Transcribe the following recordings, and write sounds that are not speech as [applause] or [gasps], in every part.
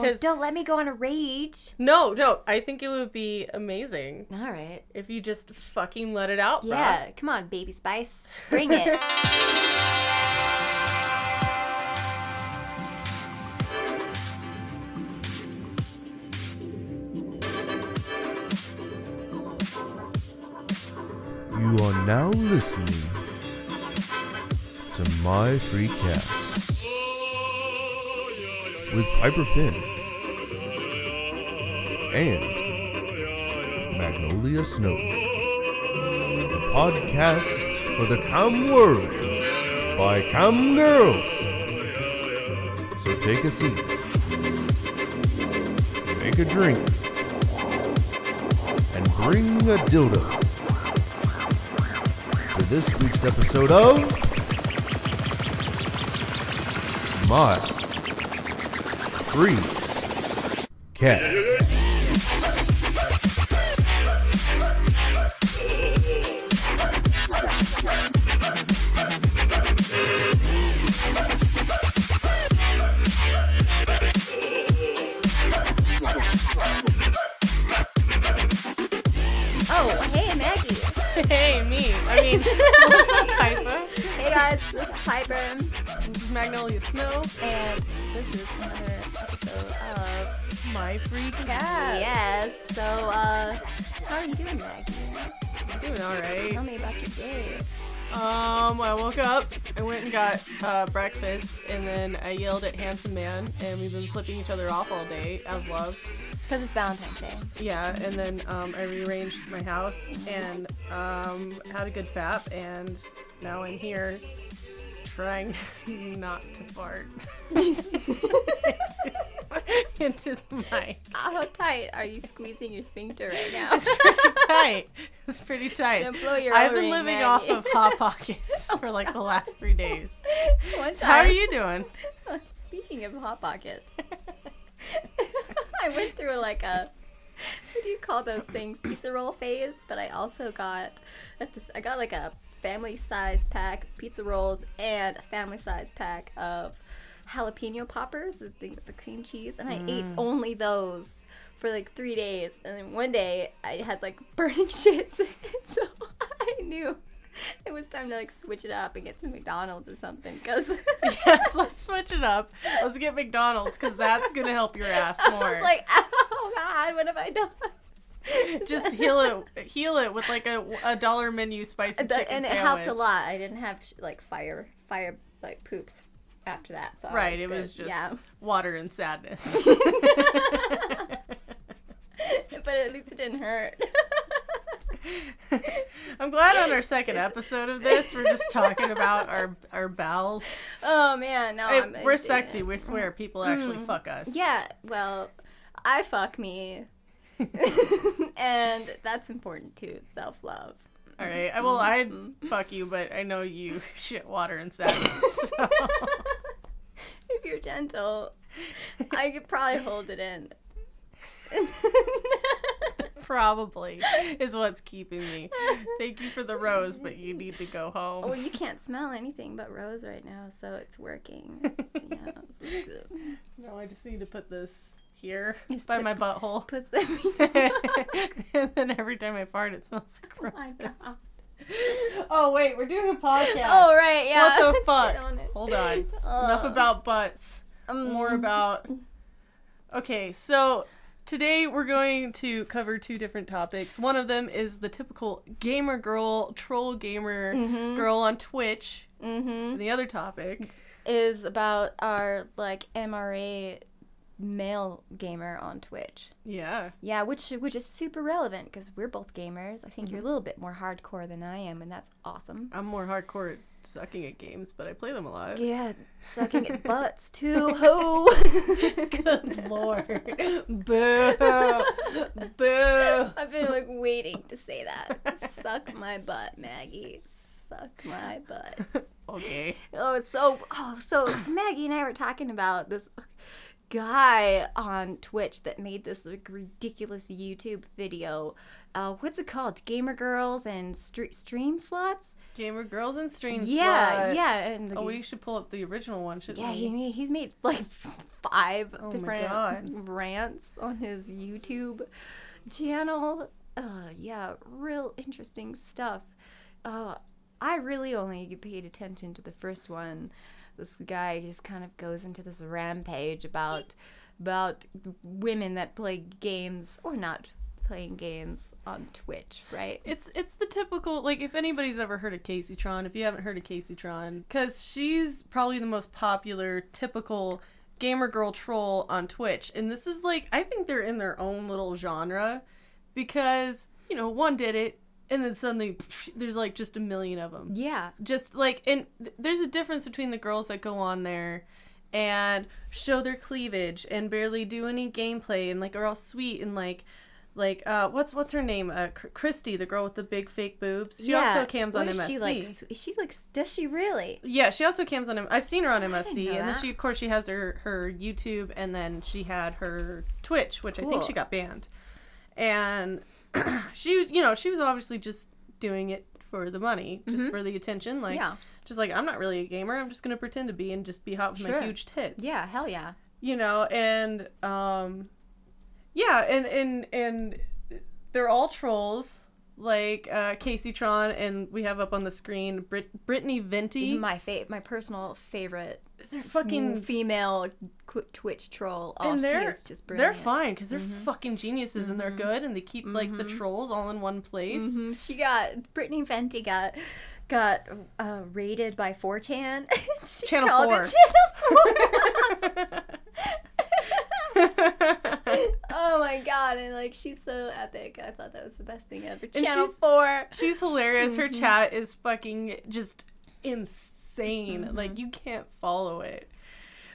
Oh, 'Cause- don't let me go on a rage. No, no, I think it would be amazing All right. if you just fucking let it out. bruh. Yeah, come on, baby spice. Bring it. [laughs] You are now listening to My Free Cast with Piper Finn and Magnolia Snow. The podcast for the cam world by cam girls. So take a seat, make a drink, and bring a dildo to this week's episode of My Free Cast. Of free cast. Yes. So, uh, how are you doing, Maggie? Doing all right. Tell me about your day. Um, I woke up, I went and got uh, breakfast, and then I yelled at Handsome Man, and we've been flipping each other off all day out of love. Because it's Valentine's Day. Yeah, and then um, I rearranged my house and um, had a good fap, and now I'm here trying [laughs] not to fart [laughs] into the mic. How tight are you squeezing your sphincter right now? It's pretty tight. It's pretty tight. Blow your I've been living Maggie. off of Hot Pockets [laughs] for like the last three days. So how are you doing? Speaking of hot pockets, I went through like a what do you call those things? Pizza roll phase. But I also got at this. I got like a family size pack pizza rolls and a family size pack of jalapeno poppers, the thing with the cream cheese, and I mm. ate only those for like three days. And then one day I had like [laughs] burning shits, [laughs] so I knew. It was time to like switch it up and get some McDonald's or something because [laughs] yes, let's switch it up. Let's get McDonald's because that's gonna help your ass more. I was like, oh god, what have I done? [laughs] Just heal it, heal it with like a, a dollar menu spicy chicken and it sandwich. helped a lot. I didn't have like fire, fire like poops after that. So I Right, it was just yeah. water and sadness. [laughs] [laughs] but at least it didn't hurt. I'm glad on our second episode of this, we're just talking about our our bowels. oh man, no, I'm, we're sexy. We swear, people actually mm. fuck us. Yeah, well, I fuck me, [laughs] and that's important too. Self love. All right. I- Well, I'd Mm-hmm. fuck you, but I know you [laughs] shit water and sadness. So. [laughs] if you're gentle, I could probably hold it in. Probably is what's keeping me. Thank you for the rose, but you need to go home. Well, you can't smell anything but rose right now, so it's working. yeah, this good. No, I just need to put this here Just by put- my butthole. Puts them. [laughs] and then every time I fart, it smells gross. Oh. Oh wait, we're doing a podcast. Oh right, yeah. What the [laughs] fuck? on. Hold on. Enough about butts. Um, More about. Okay, so today we're going to cover two different topics. One of them is the typical gamer girl, troll gamer Mhm. girl on Twitch. Mhm. And the other topic. is about our like MRA male gamer on Twitch. Yeah. Yeah, which which is super relevant because we're both gamers. I think Mm-hmm. you're a little bit more hardcore than I am, and that's awesome. I'm more hardcore at sucking at games, but I play them a lot. Yeah, sucking at [laughs] butts too. [laughs] Ho. Good lord. Boo. Boo. I've been like waiting to say that. Suck my butt, Maggie. Suck my butt. [laughs] Okay. Oh, so oh, so Maggie and I were talking about this guy on Twitch that made this like ridiculous YouTube video uh, what's it called? Gamer girls and stre- stream slots. Gamer girls and stream Slots. Yeah, yeah, and the- oh, we should pull up the original one, shouldn't Yeah, we? he, he's made like five Oh different rants on his YouTube channel. Uh, yeah, real interesting stuff. Uh, I really only paid attention to the first one. This guy just kind of goes into this rampage about about women that play games or not playing games on Twitch, right? It's it's the typical like if anybody's ever heard of Kaceytron, if you haven't heard of Kaceytron, because she's probably the most popular typical gamer girl troll on Twitch, and this is like I think they're in their own little genre because you know one did it and then suddenly pff, there's like just a million of them. Yeah. Just like and th- there's a difference between the girls that go on there and show their cleavage and barely do any gameplay and like are all sweet and like like uh what's what's her name uh Chr- Christy the girl with the big fake boobs she yeah. also cams on What MFC She like, is she like, does she really? yeah she also cams on him I've seen her on MFC and then she of course she has her her YouTube and then she had her Twitch which I think she got banned and [clears throat] she you know she was obviously just doing it for the money just Mhm. for the attention like yeah. just like I'm not really a gamer. I'm just gonna pretend to be and just be hot with Sure. my huge tits. Yeah, hell yeah. you know, and um, yeah, and and and they're all trolls like uh, Kaceytron, and we have up on the screen Brit- Brittany Venti. My fa- my personal favorite they're fucking. female qu- Twitch troll. Oh, and they're just they're fine because they're fucking geniuses and they're good and they keep like the Mhm. trolls all in one place. Mhm. She got Brittany Venti got got uh, rated by 4chan. [laughs] she Channel called 4. it Channel 4. [laughs] [laughs] [laughs] oh my god! And like she's so epic. I thought that was the best thing ever. Channel she's- Four. She's hilarious. Her Mhm. chat is fucking just insane. Mm-hmm. Like you can't follow it.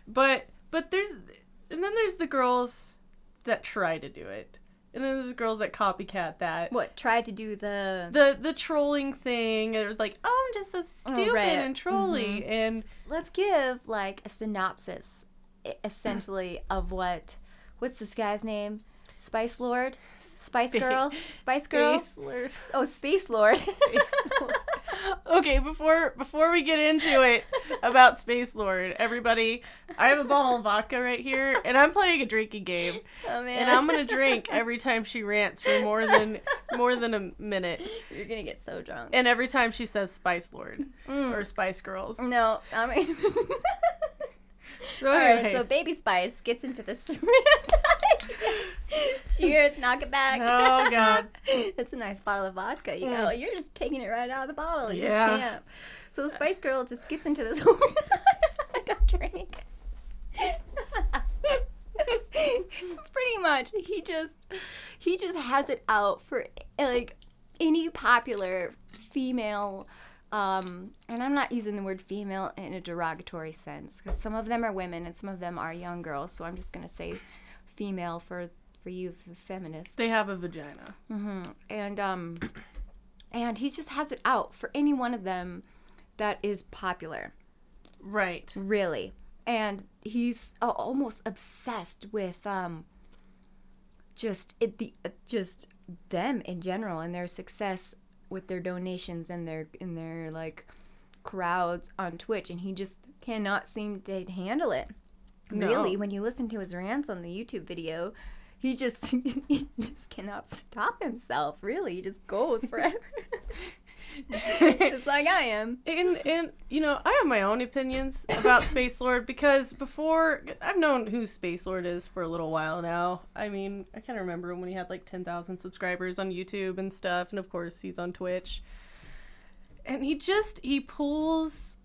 But but there's and then there's the girls that try to do it. And then there's girls that copycat that. What tried to do the? The the trolling thing or like, oh I'm just so stupid Oh, right. and trolly Mhm. and Let's give like a synopsis, essentially, of what. What's this guy's name? Spice Lord, Spice Girl, Spice Girl. Space Lord. Oh, Space Lord. okay, before before we get into it about Space Lord, everybody, I have a bottle of vodka right here, and I'm playing a drinking game. oh man. and I'm gonna drink every time she rants for more than more than a minute, You're gonna get so drunk. and every time she says Spice Lord Mm. or Spice Girls. No, I mean. [laughs] [laughs] So All right, so Baby Spice gets into this. [laughs] [laughs] Cheers, knock it back. Oh, God. That's a nice bottle of vodka. You know, Mm. you're just taking it right out of the bottle. You're Yeah. champ. So the Spice Girl just gets into this. I don't drink. Pretty much, he just he just has it out for like any popular female um, and I'm not using the word female in a derogatory sense because some of them are women and some of them are young girls. So I'm just gonna say female for for you feminists. they have a vagina. hmm And um, and he just has it out for any one of them that is popular, Right. really. And he's uh, almost obsessed with um, just it, the uh, just them in general and their success with their donations and their in their like crowds on Twitch, and he just cannot seem to handle it. No. Really, when you listen to his rants on the YouTube video, he just [laughs] he just cannot stop himself. Really, he just goes forever. [laughs] [laughs] just like I am. And and you know, I have my own opinions about [laughs] Space Lord because before I've known who Space Lord is for a little while now. I mean, I can't remember when he had like 10,000 subscribers on YouTube and stuff and of course he's on Twitch. And he just he pulls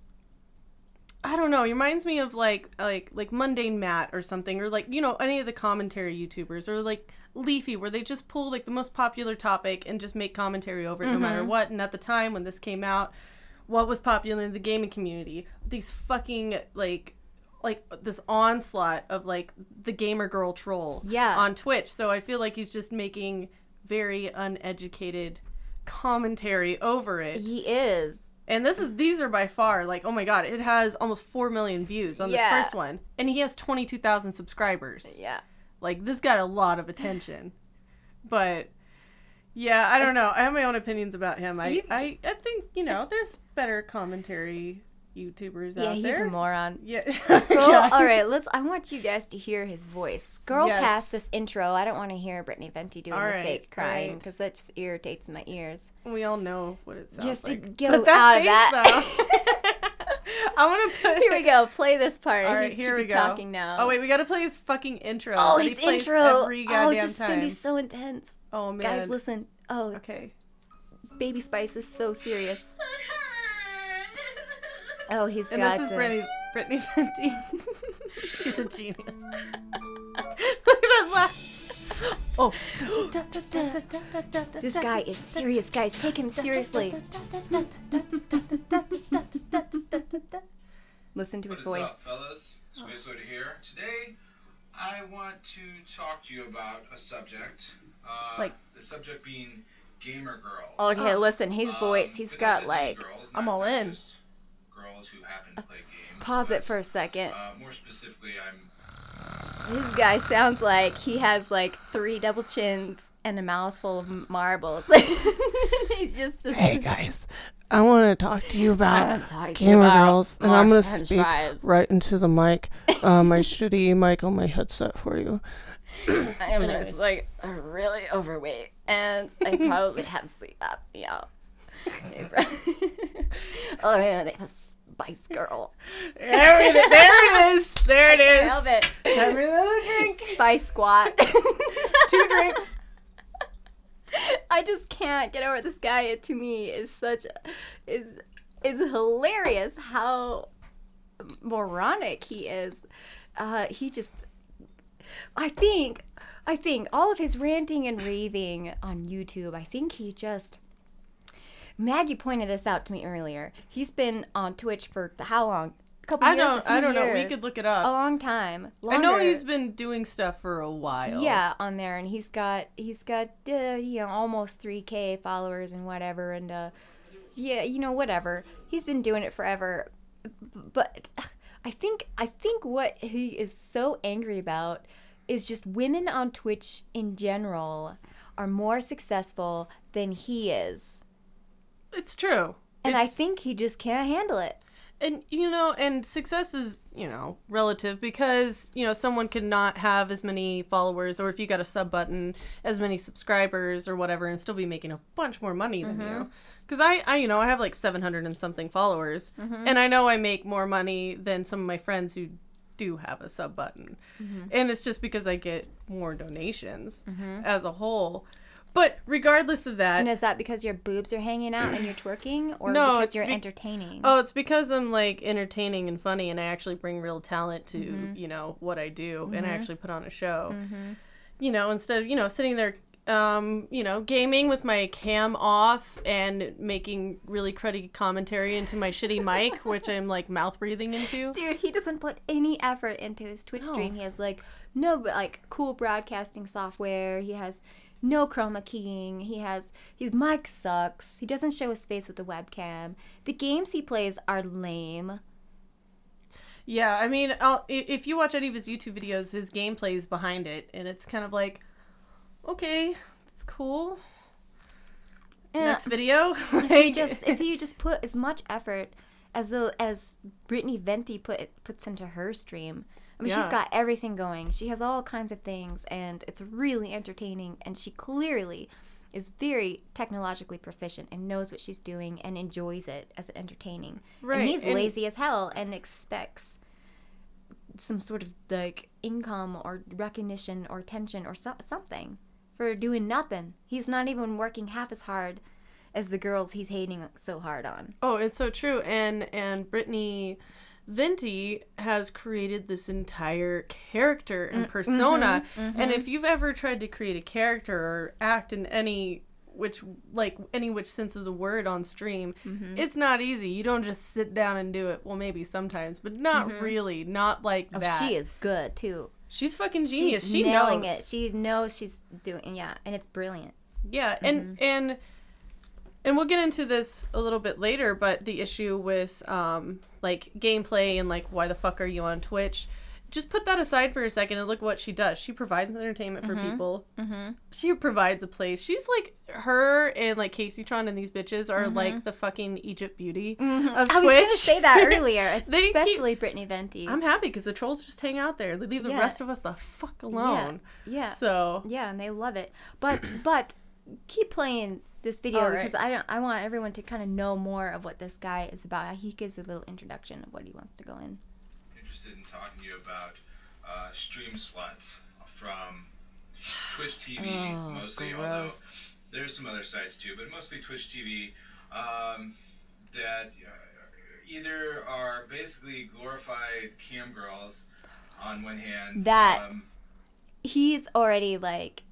I don't know, he reminds me of like like like Mundane Matt or something or like, you know, any of the commentary YouTubers or like Leafy where they just pull like the most popular topic and just make commentary over it no matter Mhm. what. And at the time when this came out, what was popular in the gaming community? These fucking like like this onslaught of like the gamer girl troll Yeah. on Twitch. So I feel like he's just making very uneducated commentary over it. He is. And this is these are by far like oh my god, it has almost 4 million views on Yeah. this first one and he has 22,000 subscribers. Yeah. Like this got a lot of attention. But Yeah, I don't know. I have my own opinions about him. I, You- I, I think you know, there's better commentary YouTubers Yeah, out he's there. a moron. yeah. [laughs] Girl, Yeah. all right, let's. I want you guys to hear his voice. Girl, Yes. past this intro. I don't want to hear Brittany Venti doing All the right, fake crying right. because that just irritates my ears. We all know what it sounds like. Just to like. get But that out of that. [laughs] though. I want to put. Here we go. Play this part. All right, here we go. talking now. Oh wait, we gotta play his fucking intro. Oh, that he his plays intro. Every Oh, goddamn this is time. gonna be so intense. oh man. Guys, listen. Oh, Okay. Baby Spice is so serious. [laughs] Oh, he's And got. And this is to- Brittany, Brittany Venti. [laughs] She's a genius. [laughs] Look at that laugh. Oh. [gasps] This guy is [gasps] serious, guys. Take him seriously. Listen to his What is voice. up, fellas? Space Lord here. Today, I want to talk to you about a subject. Uh, Like- the subject being gamer girls. Okay, listen, his Um, voice. He's but not got like. girls, I'm all in. Girls who happen to play games. Pause it for a second. Uh, more specifically, I'm This guy sounds like he has like three double chins and a mouthful of marbles. [laughs] He's just this. Hey guys, I want to talk to you about gamer about girls, and I'm gonna speak fries. right into the mic, uh, my [laughs] shitty mic on my headset for you. I am Anyways. just like really overweight, and I [laughs] probably have sleep apnea. oh yeah, they have a spice girl. There it, there it is. There it is. Nailed it. Have another drink. Spice squat. [laughs] Two drinks. I just can't get over this guy. It to me is such is is hilarious how moronic he is. Uh, he just I think I think all of his ranting and raving on YouTube, I think he just Maggie pointed this out to me earlier. He's been on Twitch for how long? A couple I years. don't. a few I don't know. We could look it up. a long time. I know he's been doing stuff for a while. Yeah, on there, and he's got he's got uh, you know almost three k followers and whatever, and uh, yeah, you know whatever. He's been doing it forever, but I think I think what he is so angry about is just women on Twitch in general are more successful than he is, It's true. and I think he just can't handle it. and you know and success is you know relative because you know someone could not have as many followers or if you got a sub button as many subscribers or whatever and still be making a bunch more money than you. Mm-hmm. Because I, I you know i have like 700 and something followers mm-hmm. and i know i make more money than some of my friends who do have a sub button. Mm-hmm. And it's just because i get more donations as a whole but regardless of that And is that because your boobs are hanging out and you're twerking, or No, because you're be- entertaining? Oh, it's because I'm like entertaining and funny, and I actually bring real talent to Mm-hmm. you know what I do, and I actually put on a show. You know, instead of you know sitting there, um, you know, gaming with my cam off and making really cruddy commentary into my shitty mic, [laughs] which I'm like mouth breathing into. Dude, he doesn't put any effort into his Twitch No. stream. He has like no but like cool broadcasting software. He has no chroma keying. He has his mic sucks. He doesn't show his face with the webcam. The games he plays are lame. Yeah, I mean, I'll, if you watch any of his YouTube videos, his gameplay is behind it, and it's kind of like, okay, it's cool. Yeah. Next video. [laughs] If he just if he just put as much effort as though as Brittany Venti put puts into her stream. I mean, she's Yeah. got everything going. She has all kinds of things, and it's really entertaining. And she clearly is very technologically proficient and knows what she's doing and enjoys it as entertaining. Right, And he's and- lazy as hell and expects some sort of like income or recognition or attention or so- something for doing nothing. He's not even working half as hard as the girls he's hating so hard on. Oh, it's so true. And and Brittany Venti has created this entire character and mm-hmm, persona. Mm-hmm, and mm-hmm. if you've ever tried to create a character or act in any which like any which sense of the word on stream, it's not easy. You don't just sit down and do it. Well, maybe sometimes, but not really. Not like Oh, that. she is good too. She's fucking genius. She's she nailing knows. it. She knows she's doing yeah, and it's brilliant. Yeah, and and and we'll get into this a little bit later, but the issue with um like gameplay and like why the fuck are you on Twitch just put that aside for a second and look what she does. She provides entertainment for people. Mm-hmm. She provides a place. She's like her and like Kaceytron and these bitches are like the fucking Egypt beauty of Mm-hmm. I was gonna say that [laughs] earlier, They keep- especially Brittany Venti. I'm happy because the trolls just hang out there. They leave the Yeah. rest of us the fuck alone. yeah, So yeah, and they love it. But [clears throat] but keep playing this video All right. because I don't. I want everyone to kind of know more of what this guy is about. He gives a little introduction of what he wants to go in. interested in talking to you about uh, stream sluts from Twitch TV, [sighs] Oh, mostly. Although gross. there's some other sites too, but mostly Twitch TV um, that uh, either are basically glorified cam girls on one hand. That- um, He's already like,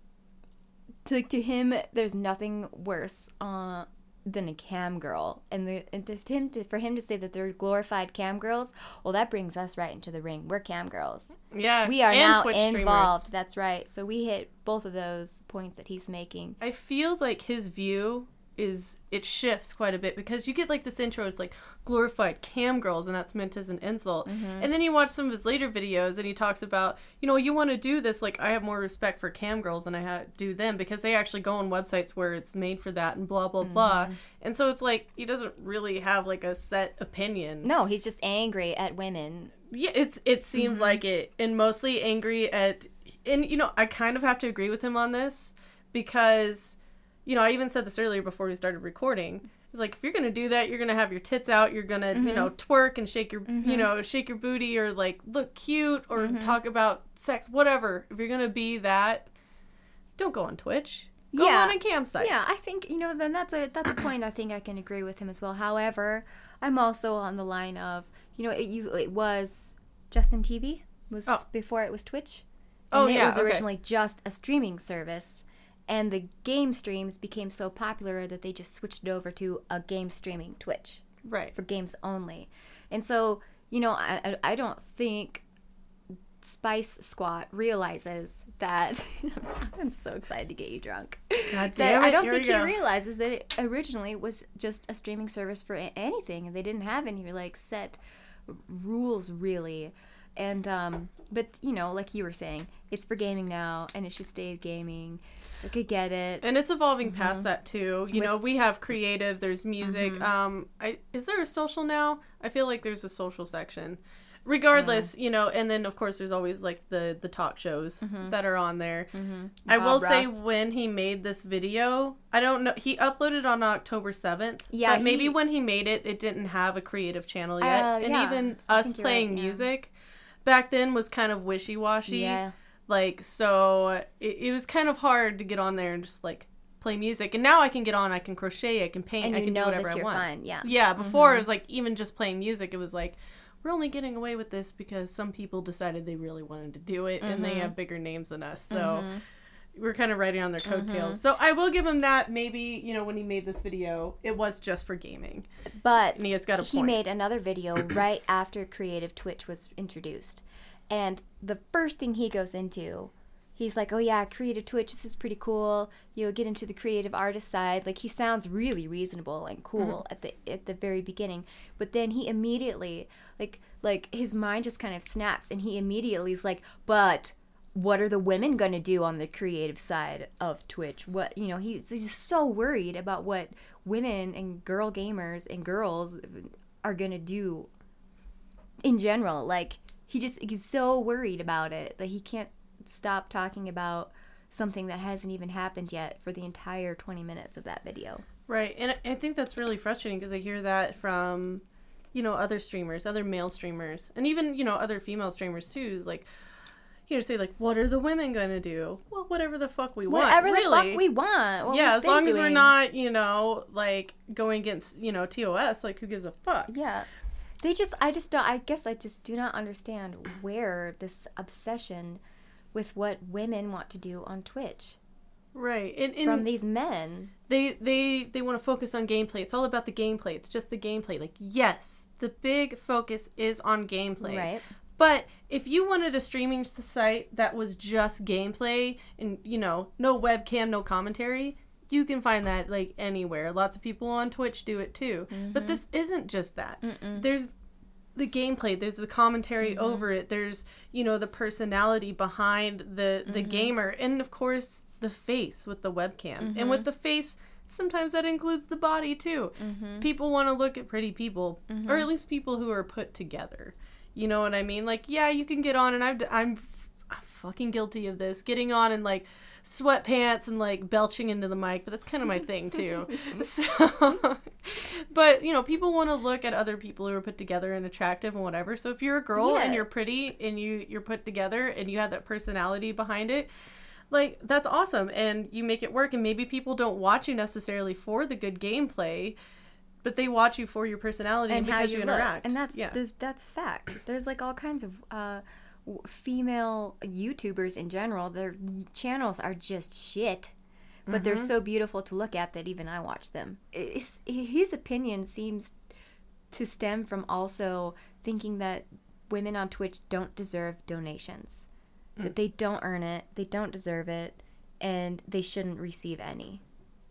to, to him, there's nothing worse uh, than a cam girl, and, the, and to him to, for him to say that they're glorified cam girls, well, that brings us right into the ring. We're cam girls. yeah, We are and now Twitch involved. streamers. That's right. So we hit both of those points that he's making. I feel like his view is it shifts quite a bit because you get like this intro it's like glorified cam girls and that's meant as an insult Mm-hmm. and then you watch some of his later videos and he talks about you know you want to do this like i have more respect for cam girls than i ha- do them because they actually go on websites where it's made for that and blah blah blah Mm-hmm. and so it's like he doesn't really have like a set opinion No, he's just angry at women. yeah it's it seems Mm-hmm. like it and mostly angry at and you know i kind of have to agree with him on this because you know i even said this earlier before we started recording it's like if you're gonna do that you're gonna have your tits out you're gonna you know Mm-hmm. twerk and shake your you know shake your booty or like look cute or Mm-hmm. talk about sex whatever if you're gonna be that don't go on twitch go Yeah. on a campsite Yeah, I think you know. Then that's a that's a point. I think I can agree with him as well. However, I'm also on the line of you know it, you it was Justin TV was Oh. before it was Twitch. Oh, and it yeah, was okay. originally just a streaming service, and the game streams became so popular that they just switched it over to a game streaming Twitch right for games only. And so, you know, I, I, don't think Spice Squat realizes that. [laughs] I'm so excited to get you drunk. God damn I don't think he go. realizes that it originally was just a streaming service for anything, and they didn't have any like set rules really. And um, but you know, like you were saying, it's for gaming now, and it should stay gaming. I could get it. and it's evolving past that too. You know Mm-hmm. With- Mm-hmm. we have creative there's music. Um i is there a social now? I feel like there's a social section. Regardless you know and then of course there's always like the the talk shows that are on there. I Bob will say when he made this video i don't know he uploaded on october 7th Yeah, but maybe when he made it it didn't have a creative channel yet. Uh, and yeah, even us playing right, yeah. music back then was kind of wishy-washy. Yeah. Like so it, it was kind of hard to get on there and just like play music. And now i can get on i can crochet i can paint And i can do whatever i want. fine. Yeah. yeah before it mm-hmm. was like even just playing music it was like we're only getting away with this because some people decided they really wanted to do it and they mm-hmm. have bigger names than us. So mm-hmm. we're kind of riding on their coattails. So i will give him that. Maybe you know when he made this video it was just for gaming. But has got a he point. made another video right after Creative Twitch was introduced. And the first thing he goes into, he's like, "Oh yeah, Creative Twitch, this is pretty cool. You know, get into the creative artist side." Like he sounds really reasonable and cool mm-hmm. at the at the very beginning, but then he immediately like like his mind just kind of snaps and he immediately is like, "But what are the women going to do on the creative side of Twitch? What, you know, he's, he's so worried about what women and girl gamers and girls are going to do in general. Like, he just, he's so worried about it that he can't stop talking about something that hasn't even happened yet for the entire 20 minutes of that video. Right. And I- think that's really frustrating because I hear that from, you know, other streamers, other male streamers, and even, you know, other female streamers too. Is like, you know, say, like, what are the women going to do? Well, whatever the fuck we want. Whatever the really. fuck we want. yeah, as long as we're not, you know, like going against, you know, TOS, like, who gives a fuck? Yeah. They just, I just don't, I guess I just do not understand where this obsession with what women want to do on Twitch Right. And, and from these men. they they they want to focus on gameplay. It's all about the gameplay. It's just the gameplay. Like, yes, the big focus is on gameplay. Right. But if you wanted a streaming site that was just gameplay and you know no webcam, no commentary, you can find that like anywhere. Lots of people on Twitch do it too. But this isn't just that. There's the gameplay there's the commentary Mm-hmm. over it there's you know the personality behind the the Mm-hmm. gamer and of course the face with the webcam and Mm-hmm. with the face sometimes that includes the body too Mm-hmm. people want to look at pretty people or at least people who are put together you know what i mean like yeah you can get on and I've, i'm i'm fucking guilty of this getting on and like sweatpants and like belching into the mic but that's kind of my thing too. [laughs] So [laughs] but you know people want to look at other people who are put together and attractive and whatever. So if you're a girl and you're pretty and you you're put together and you have that personality behind it like that's awesome and you make it work and maybe people don't watch you necessarily for the good gameplay but they watch you for your personality and, and how because you, you, interact. And that's yeah. the, that's fact. There's like all kinds of uh, female YouTubers in general. Their channels are just shit, but they're Mm-hmm. so beautiful to look at that even I watch them. It's, his opinion seems to stem from also thinking that women on Twitch don't deserve donations, Mm. that they don't earn it, they don't deserve it, and they shouldn't receive any.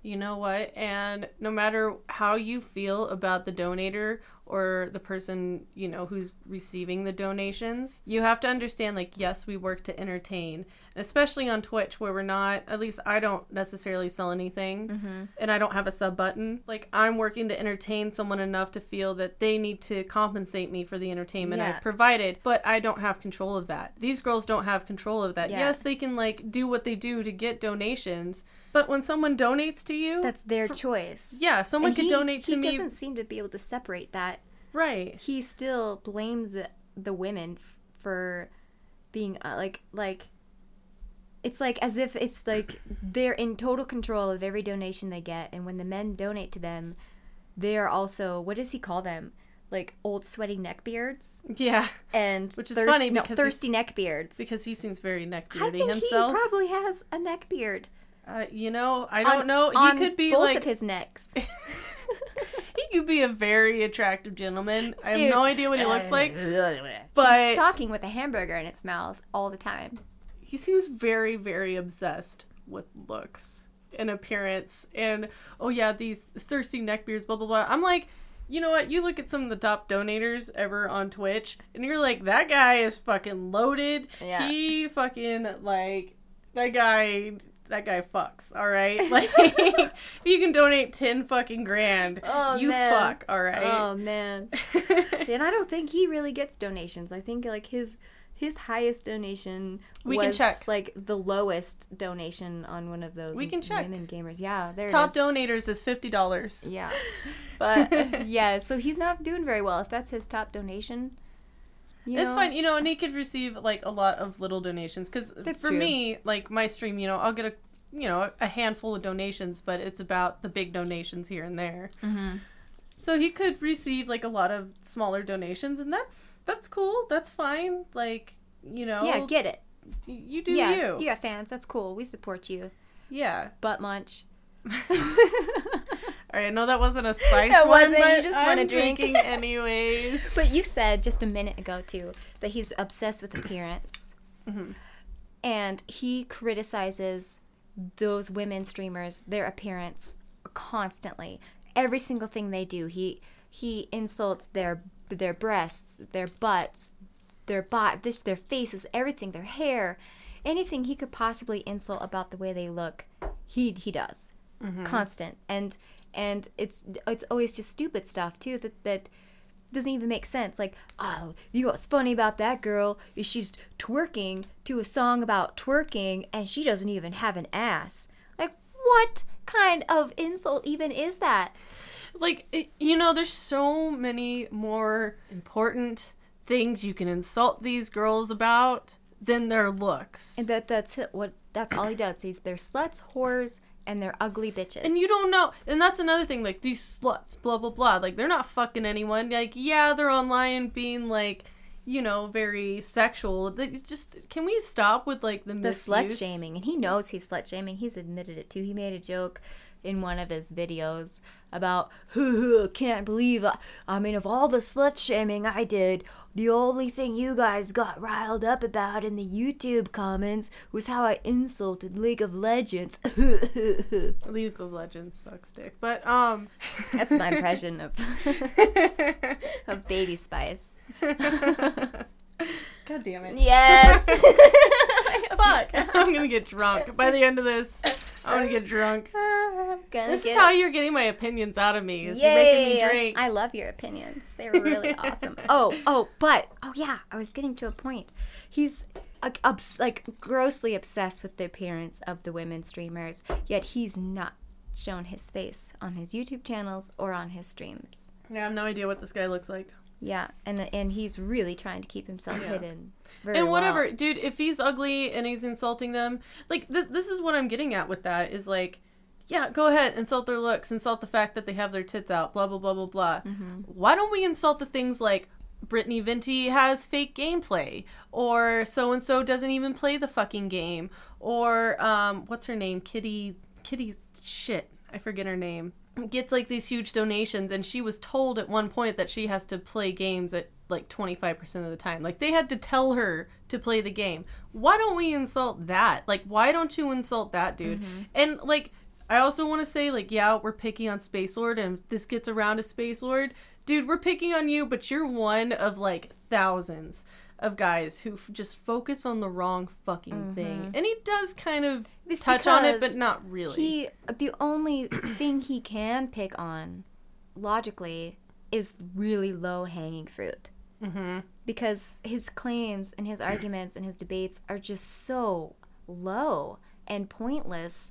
You know what? And no matter how you feel about the donator or the person, you know, who's receiving the donations, you have to understand like, yes, we work to entertain, especially on Twitch where we're not, at least I don't necessarily sell anything mm-hmm. and I don't have a sub button. Like, I'm working to entertain someone enough to feel that they need to compensate me for the entertainment Yeah. I've provided, but I don't have control of that. These girls don't have control of that. Yeah. Yes, they can like do what they do to get donations, but when someone donates to you, That's their choice. yeah, someone And could he, donate to he me. He doesn't seem to be able to separate that. Right. He still blames the women f- for being uh, like like. It's like as if it's like they're in total control of every donation they get, and when the men donate to them, they are also what does he call them? Like old sweaty neckbeards Yeah, and [laughs] Which is thirst- funny no, because thirsty he's- neckbeards. because he seems very I neckbeardy think himself. he probably has a neckbeard. Uh, you know, I don't on- know. He could be both like of his necks. [laughs] he could be a very attractive gentleman. I have no idea what he looks like, [laughs] but talking with a hamburger in its mouth all the time. he seems very, very obsessed with looks and appearance. And oh yeah, these thirsty neckbeards, blah blah blah. I'm like, you know what? You look at some of the top donators ever on Twitch, and you're like, that guy is fucking loaded. Yeah. He fucking like that guy. That guy fucks. All right, [laughs] like if you can donate ten fucking grand, Oh, you man. fuck. All right. Oh man. [laughs] and I don't think he really gets donations. I think like his his highest donation We was can check. like the lowest donation on one of those We can check. women gamers. Yeah, there Top it is. donators is fifty dollars. yeah. [laughs] But yeah, so he's not doing very well if that's his top donation. You It's know? fine, you know, and he could receive like a lot of little donations because for true. me, like my stream, you know, I'll get a you know a handful of donations, but it's about the big donations here and there. Mhm. So he could receive like a lot of smaller donations, and that's that's cool. That's fine. Like you know, Yeah, get it. y- you do yeah, you. you got fans. That's cool. We support you. Yeah. Butt munch. [laughs] [laughs] All right. know that wasn't a spice That one, wasn't, you but just wanna drink. drinking [laughs] anyways. But you said just a minute ago too that he's obsessed with appearance, Mhm. and he criticizes those women streamers, their appearance constantly. Every single thing they do, he he insults their their breasts, their butts, their bot, this their faces, everything, their hair, anything he could possibly insult about the way they look, he he does constant and and it's it's always just stupid stuff too that that doesn't even make sense. Like oh you know what's funny about that girl is she's twerking to a song about twerking and she doesn't even have an ass. Like what kind of insult even is that? Like it, you know there's so many more important things you can insult these girls about than their looks. And that that's what that's all he does. He's they're sluts whores and they're ugly bitches and you don't know and that's another thing like these sluts blah blah blah like they're not fucking anyone like yeah they're online being like you know very sexual they just can we stop with like the the misuse? slut shaming and he knows he's slut shaming he's admitted it too he made a joke in one of his videos about can't believe I, I mean of all the slut shaming i did the only thing you guys got riled up about in the youtube comments was how i insulted league of legends [laughs] league of legends sucks dick but um that's my impression of [laughs] of baby spice God damn it. Yes. [laughs] Fuck. I'm gonna get drunk. By the end of this, [laughs] I'm gonna get drunk. This get is how you're getting my opinions out of me. Is you're making me drink. I love your opinions. They're [laughs] really awesome. Oh, oh, but oh yeah, I was getting to a point. He's like, obs- like grossly obsessed with the appearance of the women streamers, yet he's not shown his face on his YouTube channels or on his streams. Yeah, I have no idea what this guy looks like. Yeah, and and he's really trying to keep himself Yeah. hidden. And whatever, well. dude. If he's ugly and he's insulting them, like this, this is what I'm getting at with that is like, yeah, go ahead, insult their looks, insult the fact that they have their tits out, blah blah blah blah blah. Mm-hmm. Why don't we insult the things like Brittany Venti has fake gameplay, or so and so doesn't even play the fucking game, or um, what's her name, Kitty, Kitty, shit, I forget her name. Gets like these huge donations, and she was told at one point that she has to play games at like 25% of the time. Like they had to tell her to play the game. Why don't we insult that? Like, why don't you insult that dude? Mm-hmm. And like, I also want to say, like, yeah, we're picking on Space Lord, and this gets around to Space Lord, dude, we're picking on you, but you're one of like thousands of guys who f- just focus on the wrong fucking thing. And he does kind of It's touch on it, but not really. He the only thing he can pick on logically is really low hanging fruit. hmm because his claims and his arguments and his debates are just so low and pointless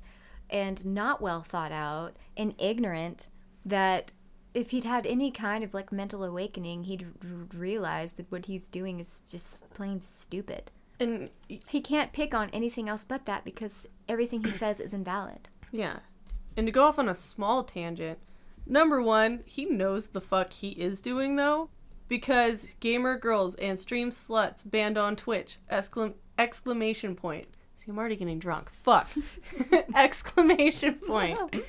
and not well thought out and ignorant that if he'd had any kind of like mental awakening he'd r- realize that what he's doing is just plain stupid And he can't pick on anything else but that because everything he says is invalid Yeah. And to go off on a small tangent, number one, he knows the fuck he is doing though, because gamer girls and stream sluts banned on Twitch! Exclam- exclamation point. See, I'm already getting drunk. Fuck. [laughs] [laughs] exclamation point. [laughs]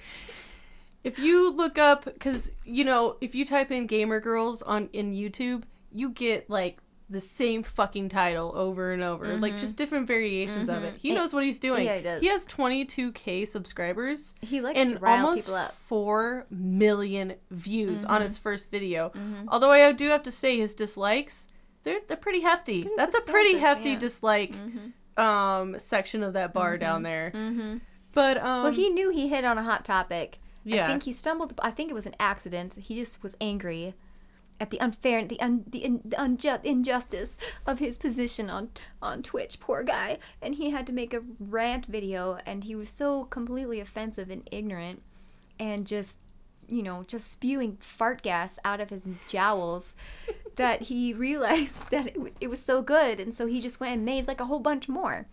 If you look up, because you know, if you type in gamer girls on in YouTube, you get like the same fucking title over and over, like just different variations of it. He And- knows what he's doing. yeah, he does. He has 22k subscribers he likes and to rile almost people up 4 million views on his first video. Mm-hmm. Although I do have to say his dislikes, they're they're pretty hefty. Pretty That's a pretty hefty yeah. Mm-hmm. dislike um section of that bar down there. mm-hmm. But um well he knew he hit on a hot topic yeah. I think he stumbled. I think it was an accident. He just was angry at the unfair, the un, the, in, the unjust injustice of his position on on Twitch. Poor guy, and he had to make a rant video, and he was so completely offensive and ignorant, and just you know just spewing fart gas out of his jowls that he [laughs] realized that it was, it was so good, and so he just went and made like a whole bunch more.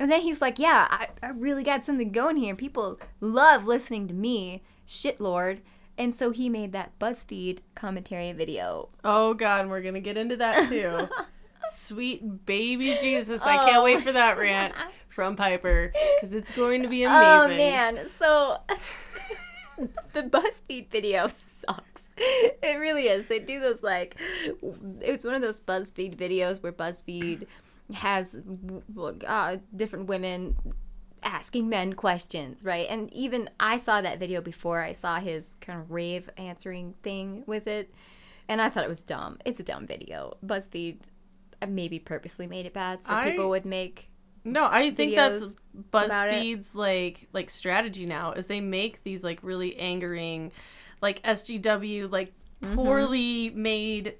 And then he's like, "Yeah, I, I really got something going here. People love listening to me, shit lord." And so he made that BuzzFeed commentary video. Oh god, and we're gonna get into that too. [laughs] Sweet baby Jesus, I Oh. can't wait for that rant from Piper because it's going to be [laughs] oh, amazing. Oh man, so [laughs] the BuzzFeed video sucks. It really is. They do those like it's one of those BuzzFeed videos where BuzzFeed has uh, different women asking men questions, right? And even I saw that video before I saw his kind of rave answering thing with it, and I thought it was dumb. It's a dumb video. BuzzFeed uh, maybe purposely made it bad so I- people would make No, I think that's videos about it. BuzzFeed's like like strategy now is they make these like really angering, like SJW like Mm-hmm. poorly made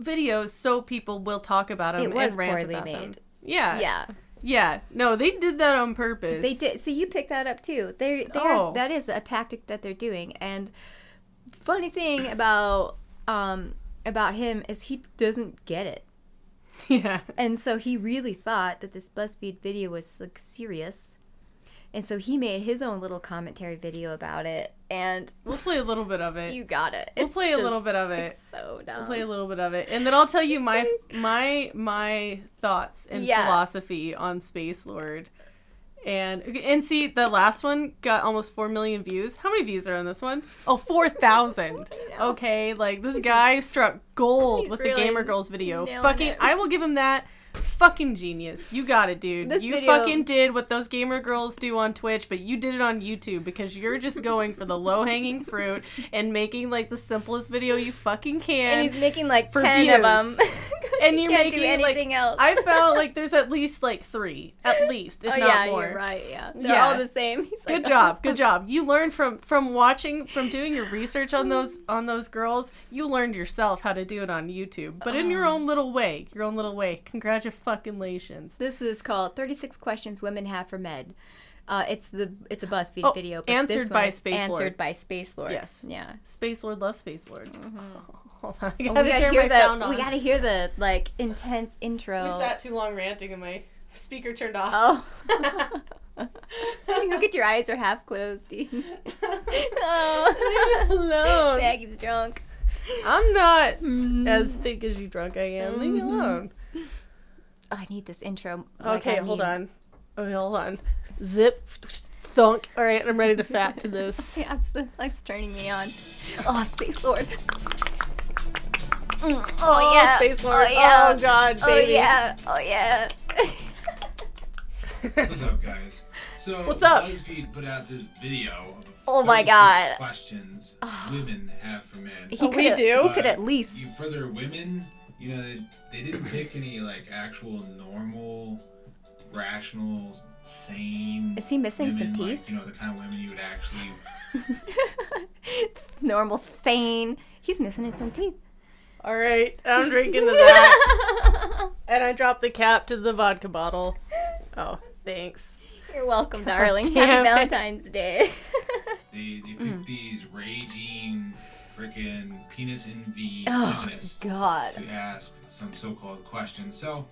videos so people will talk about them It was and rant poorly about them. made. Yeah, yeah. yeah. No, they did that on purpose. They did. See, you picked that up too. They, they Oh. that is a tactic that they're doing. And funny thing about um about him is he doesn't get it, [laughs] Yeah, and so he really thought that this BuzzFeed video was like serious, and so he made his own little commentary video about it. And we'll play a little bit of it. you got it. We'll It's play a little bit of it. it's So dumb. We'll play a little bit of it, and then I'll tell you my my my thoughts and Yeah. philosophy on Space Lord. And and see, the last one got almost four million views. How many views are on this one? Oh, [laughs] four thousand. Okay, like this guy struck gold with really the Gamer Girls video. Fucking, it. I will give him that. Fucking genius. You got it, dude. This you video- fucking did what those gamer girls do on Twitch, but you did it on YouTube because you're just going for the low hanging fruit and making like the simplest video you fucking can. and he's making like for 10 of them. [laughs] and you you're can't making do anything like, else. I found [laughs] like there's at least like three, at least, if oh not yeah, more. you're right. Yeah, they're Yeah. all the same. [laughs] He's Good like, job, good job. You learned from from watching, from doing your research on those on those girls. You learned yourself how to do it on YouTube, but in your oh. own little way, your own little way. Congratulations. This is called 36 Questions Women Have for Men. Uh, it's the it's a BuzzFeed Oh, video. but answered this by one is Space Answered Lord. by Space Lord. Yes. Yeah. Space Lord loves Space Lord. [laughs] Hold on, I Oh, gotta, we gotta turn hear my the sound on. we gotta hear the like intense intro. We sat too long ranting, and my speaker turned off. Oh. [laughs] [laughs] Look at your eyes are half closed, dude. oh. alone. Maggie's drunk. I'm not as thick as you drunk I am. Leave me alone. Oh, I need this intro. like Okay, I hold need- on. Okay, hold on. Zip, thunk. All right, I'm ready to fat to this. [laughs] Yeah, it's, it's like turning me on. Oh, Space Lord. Mm, Oh, yeah. Space Lord. Oh, yeah. Oh, God, Oh yeah. Oh yeah. What's up, guys? So, What's up? BuzzFeed put out this video of Oh my God. questions [sighs] women have for men. He Oh, coulda- do? He could at least. you, for their women, you know, they, they didn't pick any like actual normal, rational, sane. Is he missing some teeth? Like, you know, the kind of women you would actually. [laughs] Normal, sane. He's missing some teeth. All right, I'm drinking to that. [laughs] and I dropped the cap to the vodka bottle. Oh, thanks. You're welcome, [laughs] darling. Happy it. Valentine's Day. They, they picked Mm. these raging, freaking penis envy oh feminists God. to ask some so-called questions. So,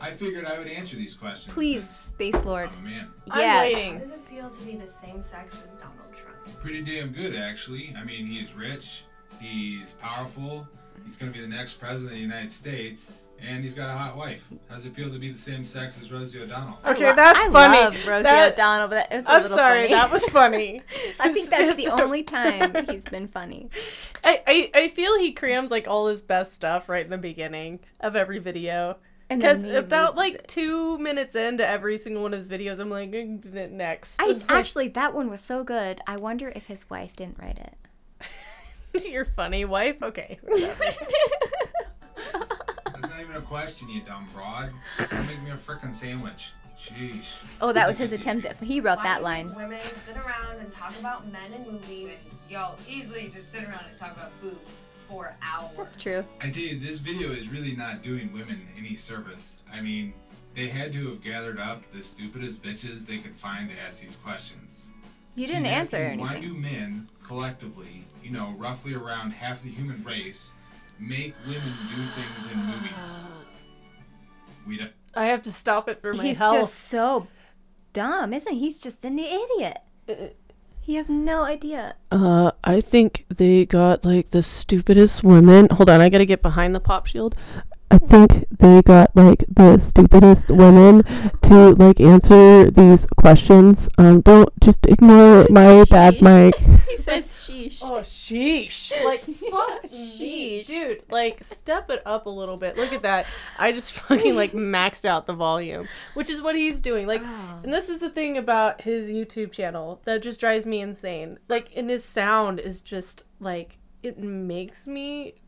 I figured I would answer these questions. Please, Space Lord. I'm a man. I'm Yes. waiting. How does it feel to be the same sex as Donald Trump? Pretty damn good, actually. I mean, he's rich, he's powerful, he's gonna be the next president of the United States, and he's got a hot wife. How does it feel to be the same sex as Rosie O'Donnell? Okay, I lo- that's I funny. Love Rosie That- O'Donnell, but that was a I'm little sorry, funny. that was funny. [laughs] [laughs] I think that's the only time he's been funny. I, I, I feel he crams like all his best stuff right in the beginning of every video. Because about like it. two minutes into every single one of his videos, I'm like, "Mm, next. I [laughs] actually that one was so good. I wonder if his wife didn't write it. Your funny wife? Okay. Whatever. That's not even a question, you dumb broad. Make me a frickin' sandwich. Sheesh. oh, that was his attempt at. He wrote Why that line. Women sit around and talk about men and movies. Y'all easily just sit around and talk about boobs for hours. That's true. I tell you, this video is really not doing women any service. I mean, they had to have gathered up the stupidest bitches they could find to ask these questions. You didn't answer asking, Why anything. do men, collectively, you know, roughly around half the human race, make women do things in movies? We don't. I have to stop it for my He's health. just so dumb, isn't he? He's just an idiot. He has no idea. Uh, I think they got like the stupidest women. Hold on, I gotta get behind the pop shield. I think they got like the stupidest women to like answer these questions. Um, don't just ignore my bad mic. [laughs] he says sheesh. Oh, sheesh. Like, fuck [laughs] Sheesh. Dude, like, step it up a little bit. Look at that. I just fucking, like, [laughs] maxed out the volume, which is what he's doing. Like, Oh. and this is the thing about his YouTube channel that just drives me insane. Like, and his sound is just, like, it makes me just.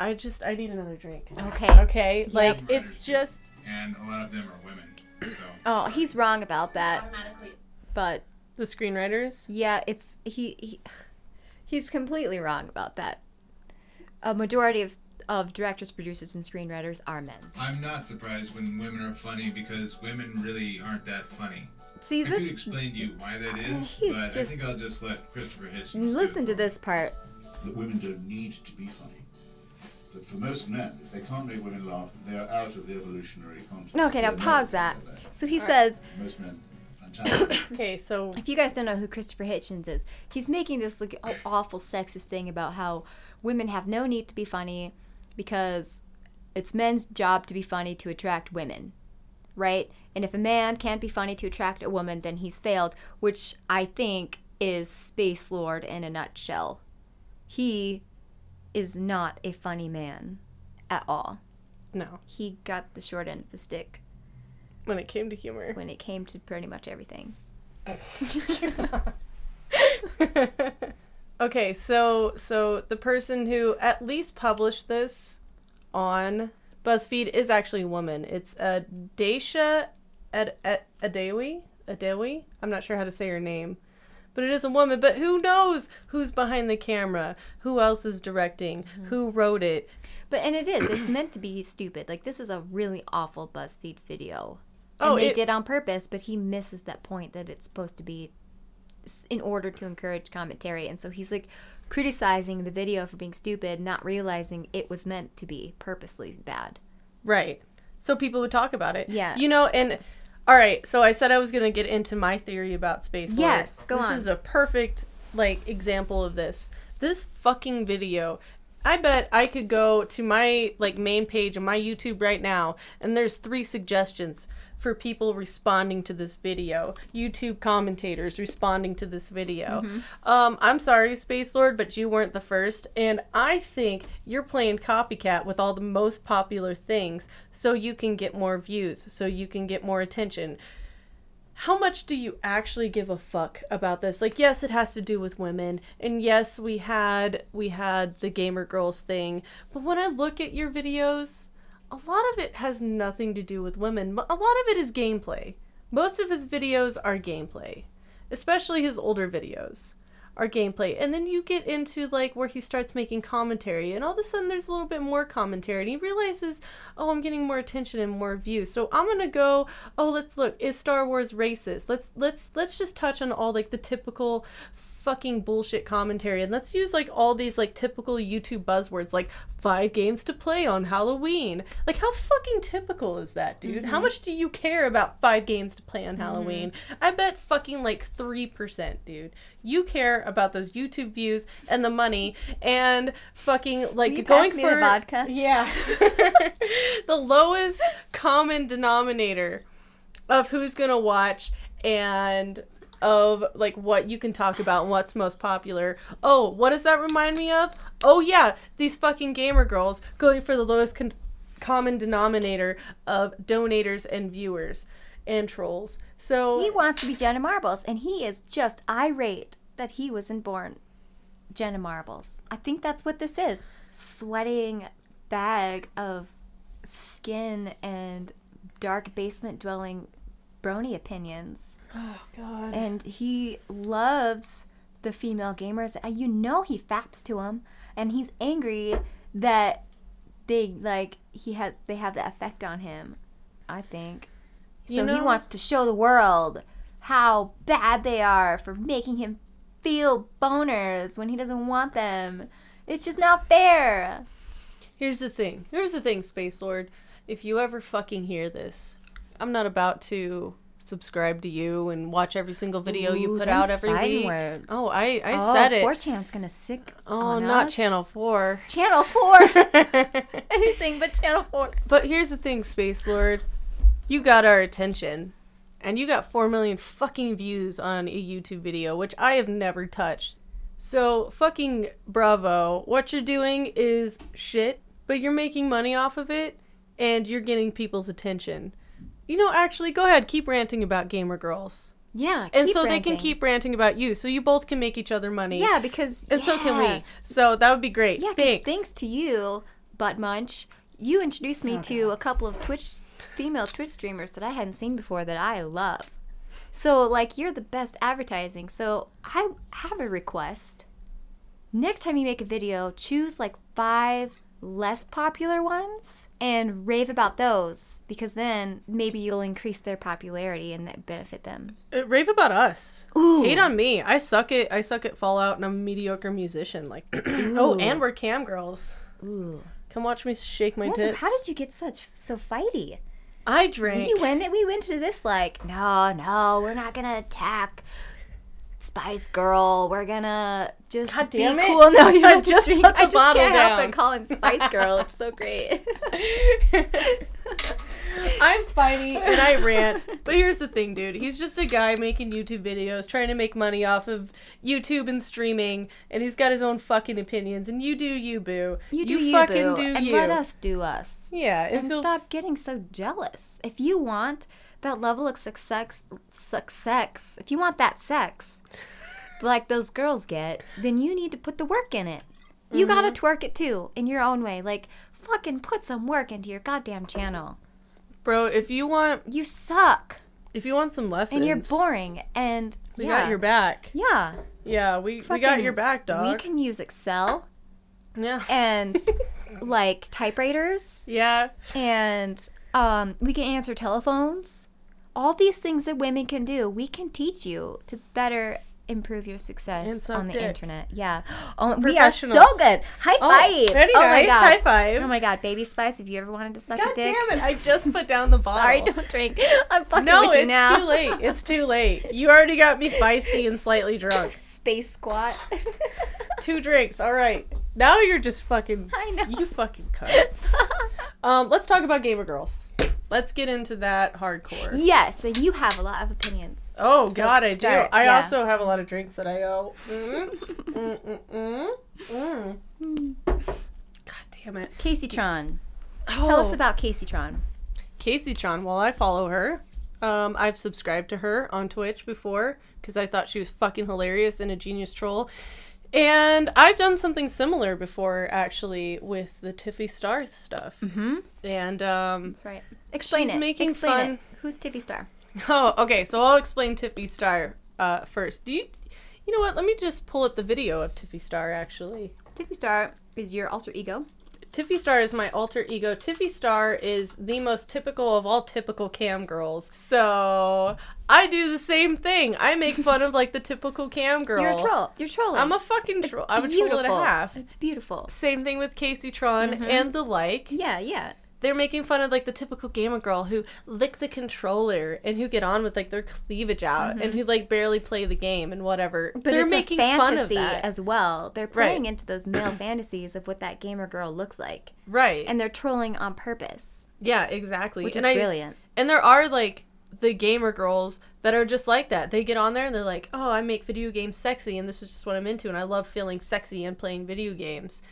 I just, I need another drink. Okay. Okay? Like, Yep. it's just. And a lot of them are women. So. Oh, he's wrong about that. Automatically. But The screenwriters? yeah, it's he, he he's completely wrong about that. A majority of of directors, producers, and screenwriters are men. I'm not surprised when women are funny because women really aren't that funny. See I could this. explain to you why that is, He's but I just- think I'll just let Christopher Hitchens. do Listen to for me. this part. that women don't need to be funny. That for most men, if they can't make women laugh, they are out of the evolutionary context. Okay, now pause that. So he says, Most men. [coughs] Okay, so. if you guys don't know who Christopher Hitchens is, he's making this like awful sexist thing about how women have no need to be funny because it's men's job to be funny to attract women, right? And if a man can't be funny to attract a woman, then he's failed, which I think is Space Lord in a nutshell. He is not a funny man at all. No. He got the short end of the stick When it came to humor. when it came to pretty much everything. [laughs] okay, so so the person who at least published this on BuzzFeed is actually a woman. It's uh, Daisha Ad- Ad- Adewi. Adewi. I'm not sure how to say her name, but it is a woman. But who knows who's behind the camera? Who else is directing? Mm-hmm. Who wrote it? But and it is. It's meant to be stupid. Like this is a really awful BuzzFeed video. Oh, and they it- did on purpose, but he misses that point that it's supposed to be in order to encourage commentary. And so he's like criticizing the video for being stupid, not realizing it was meant to be purposely bad. Right. So people would talk about it. Yeah. You know, and all right, so I said I was going to get into my theory about space. Yes, go this on. is a perfect like example of this. This fucking video. I bet I could go to my like main page on my YouTube right now and there's three suggestions for people responding to this video. YouTube commentators responding to this video. Um, I'm sorry, Space Lord, but you weren't the first. And I think you're playing copycat with all the most popular things so you can get more views, so you can get more attention. How much do you actually give a fuck about this? Like yes, it has to do with women. And yes, we had we had the gamer girls thing. But when I look at your videos, a lot of it has nothing to do with women. A lot of it is gameplay. Most of his videos are gameplay, especially his older videos are gameplay. And then you get into like where he starts making commentary, and all of a sudden there's a little bit more commentary, and he realizes, oh, I'm getting more attention and more views. So I'm gonna go. Oh, let's look. Is Star Wars racist? Let's let's let's just touch on all like the typical fucking bullshit commentary and let's use like all these like typical YouTube buzzwords like five games to play on Halloween. Like how fucking typical is that, dude? How much do you care about five games to play on Halloween? I bet fucking like 3%, dude. You care about those YouTube views and the money and fucking like going for the vodka? Yeah. [laughs] the lowest common denominator of who's going to watch and of like what you can talk about and what's most popular. Oh, what does that remind me of? Oh yeah, these fucking gamer girls going for the lowest con- common denominator of donators and viewers and trolls. So He wants to be Jenna Marbles, and he is just irate that he wasn't born Jenna Marbles. I think that's what this is. Sweating bag of skin and dark basement dwelling brony opinions. oh god. And he loves the female gamers. Uh, You know he faps to them, and he's angry that they like he has they have that effect on him. I think. So You he wants to show the world how bad they are for making him feel boners when he doesn't want them. It's just not fair. Here's the thing. Here's the thing, Space Lord. If you ever fucking hear this, I'm not about to subscribe to you and watch every single video you put out every week. words. Oh, I I oh, said it. 4chan's gonna sick. oh, not us. Channel 4. Channel [laughs] Four. [laughs] Anything but Channel Four. But here's the thing, Space Lord. You got our attention. And you got 4 million fucking views on a YouTube video, which I have never touched. So, fucking bravo. What you're doing is shit, but you're making money off of it, and you're getting people's attention. You know, actually, go ahead, keep ranting about gamer girls. Yeah, And so they can keep ranting about you, so you both can make each other money. Yeah, because And so can we. So that would be great. Yeah, thanks. thanks to you, Butt Munch, you introduced me oh, to a couple of Twitch female Twitch streamers that I hadn't seen before that I love. So like you're the best advertising. So I have a request. Next time you make a video, choose like five less popular ones and rave about those because then maybe you'll increase their popularity and that benefit them. Uh, rave about us. Ooh. Hate on me. I suck at I suck at Fallout, and I'm a mediocre musician. Like, [clears throat] oh, and we're cam girls. Ooh. Come watch me shake my did, tits. how did you get such so fighty? I drank? We went we went to this like, no, no, we're not gonna attack Spice Girl. We're gonna just God be it. cool. [laughs] No, you I don't just drink. put the I just bottle can't help down. but call him Spice Girl. It's so great. [laughs] I'm funny and I rant, but here's the thing, dude. He's just a guy making YouTube videos, trying to make money off of YouTube and streaming, and he's got his own fucking opinions. And you do you, boo. You do you, fucking boo, do and you. let us do us. Yeah, and, and feel- stop getting so jealous. If you want that level of success, success, if you want that sex, like those girls get, then you need to put the work in it. You Mm-hmm. gotta twerk it too, in your own way. Like, fucking put some work into your goddamn channel. bro. If you want, You suck, if you want some lessons, and you're boring, and We yeah, got your back. yeah. Yeah, we we got your back, dog. We can use Excel yeah. and [laughs] like typewriters yeah. and um, we can answer telephones. All these things that women can do, we can teach you to better improve your success on the dick. internet. Yeah. [gasps] Oh, we are so good. High Oh, five. very oh nice. my god. High five. Oh my god, baby spice. If you ever wanted to suck God a dick, damn it! I just put down the [laughs] bottle. sorry, don't drink. [laughs] I'm fucking No, with you it's now. too late. It's [laughs] too late. You already got me feisty and slightly drunk. Space squat. Two drinks. All right. Now you're just fucking. I know. You fucking cut. Um, let's talk about gamer girls. Let's get into that hardcore. yes, and you have a lot of opinions. Oh So God, I start, do. I yeah. also have a lot of drinks that I owe. Mm, mm, mm, mm, mm. God damn it. Kaceytron. Tell us Oh. about Kaceytron. Casey Tron. Well, I follow her. Um, I've subscribed to her on Twitch before because I thought she was fucking hilarious and a genius troll. And I've done something similar before, actually, with the Tiffy Star stuff. Mm-hmm. And um, That's right. Explain She's it. making Explain fun- it. Who's Tiffy Star? [laughs] oh, okay. So I'll explain Tiffy Star uh, first. Do you, you know what? Let me just pull up the video of Tiffy Star. Actually, Tiffy Star is your alter ego. Tiffy Star is my alter ego. Tiffy Star is the most typical of all typical cam girls. So I do the same thing. I make [laughs] fun of like the typical cam girl. You're a troll. You're trolling. I'm a fucking troll. I'm a troll and a half. It's beautiful. Same thing with Kaceytron Mhm. and the like. Yeah, yeah. They're making fun of like the typical gamer girl who lick the controller and who get on with like their cleavage out and who like barely play the game and whatever. Mm-hmm. But They're making fun of that. as well. They're Right. playing into those male [clears throat] fantasies of what that gamer girl looks like, right. and they're trolling on purpose, yeah, exactly. which and is I, brilliant. And there are like the gamer girls that are just like that. They get on there and they're like, "Oh, I make video games sexy and this is just what I'm into and I love feeling sexy and playing video games."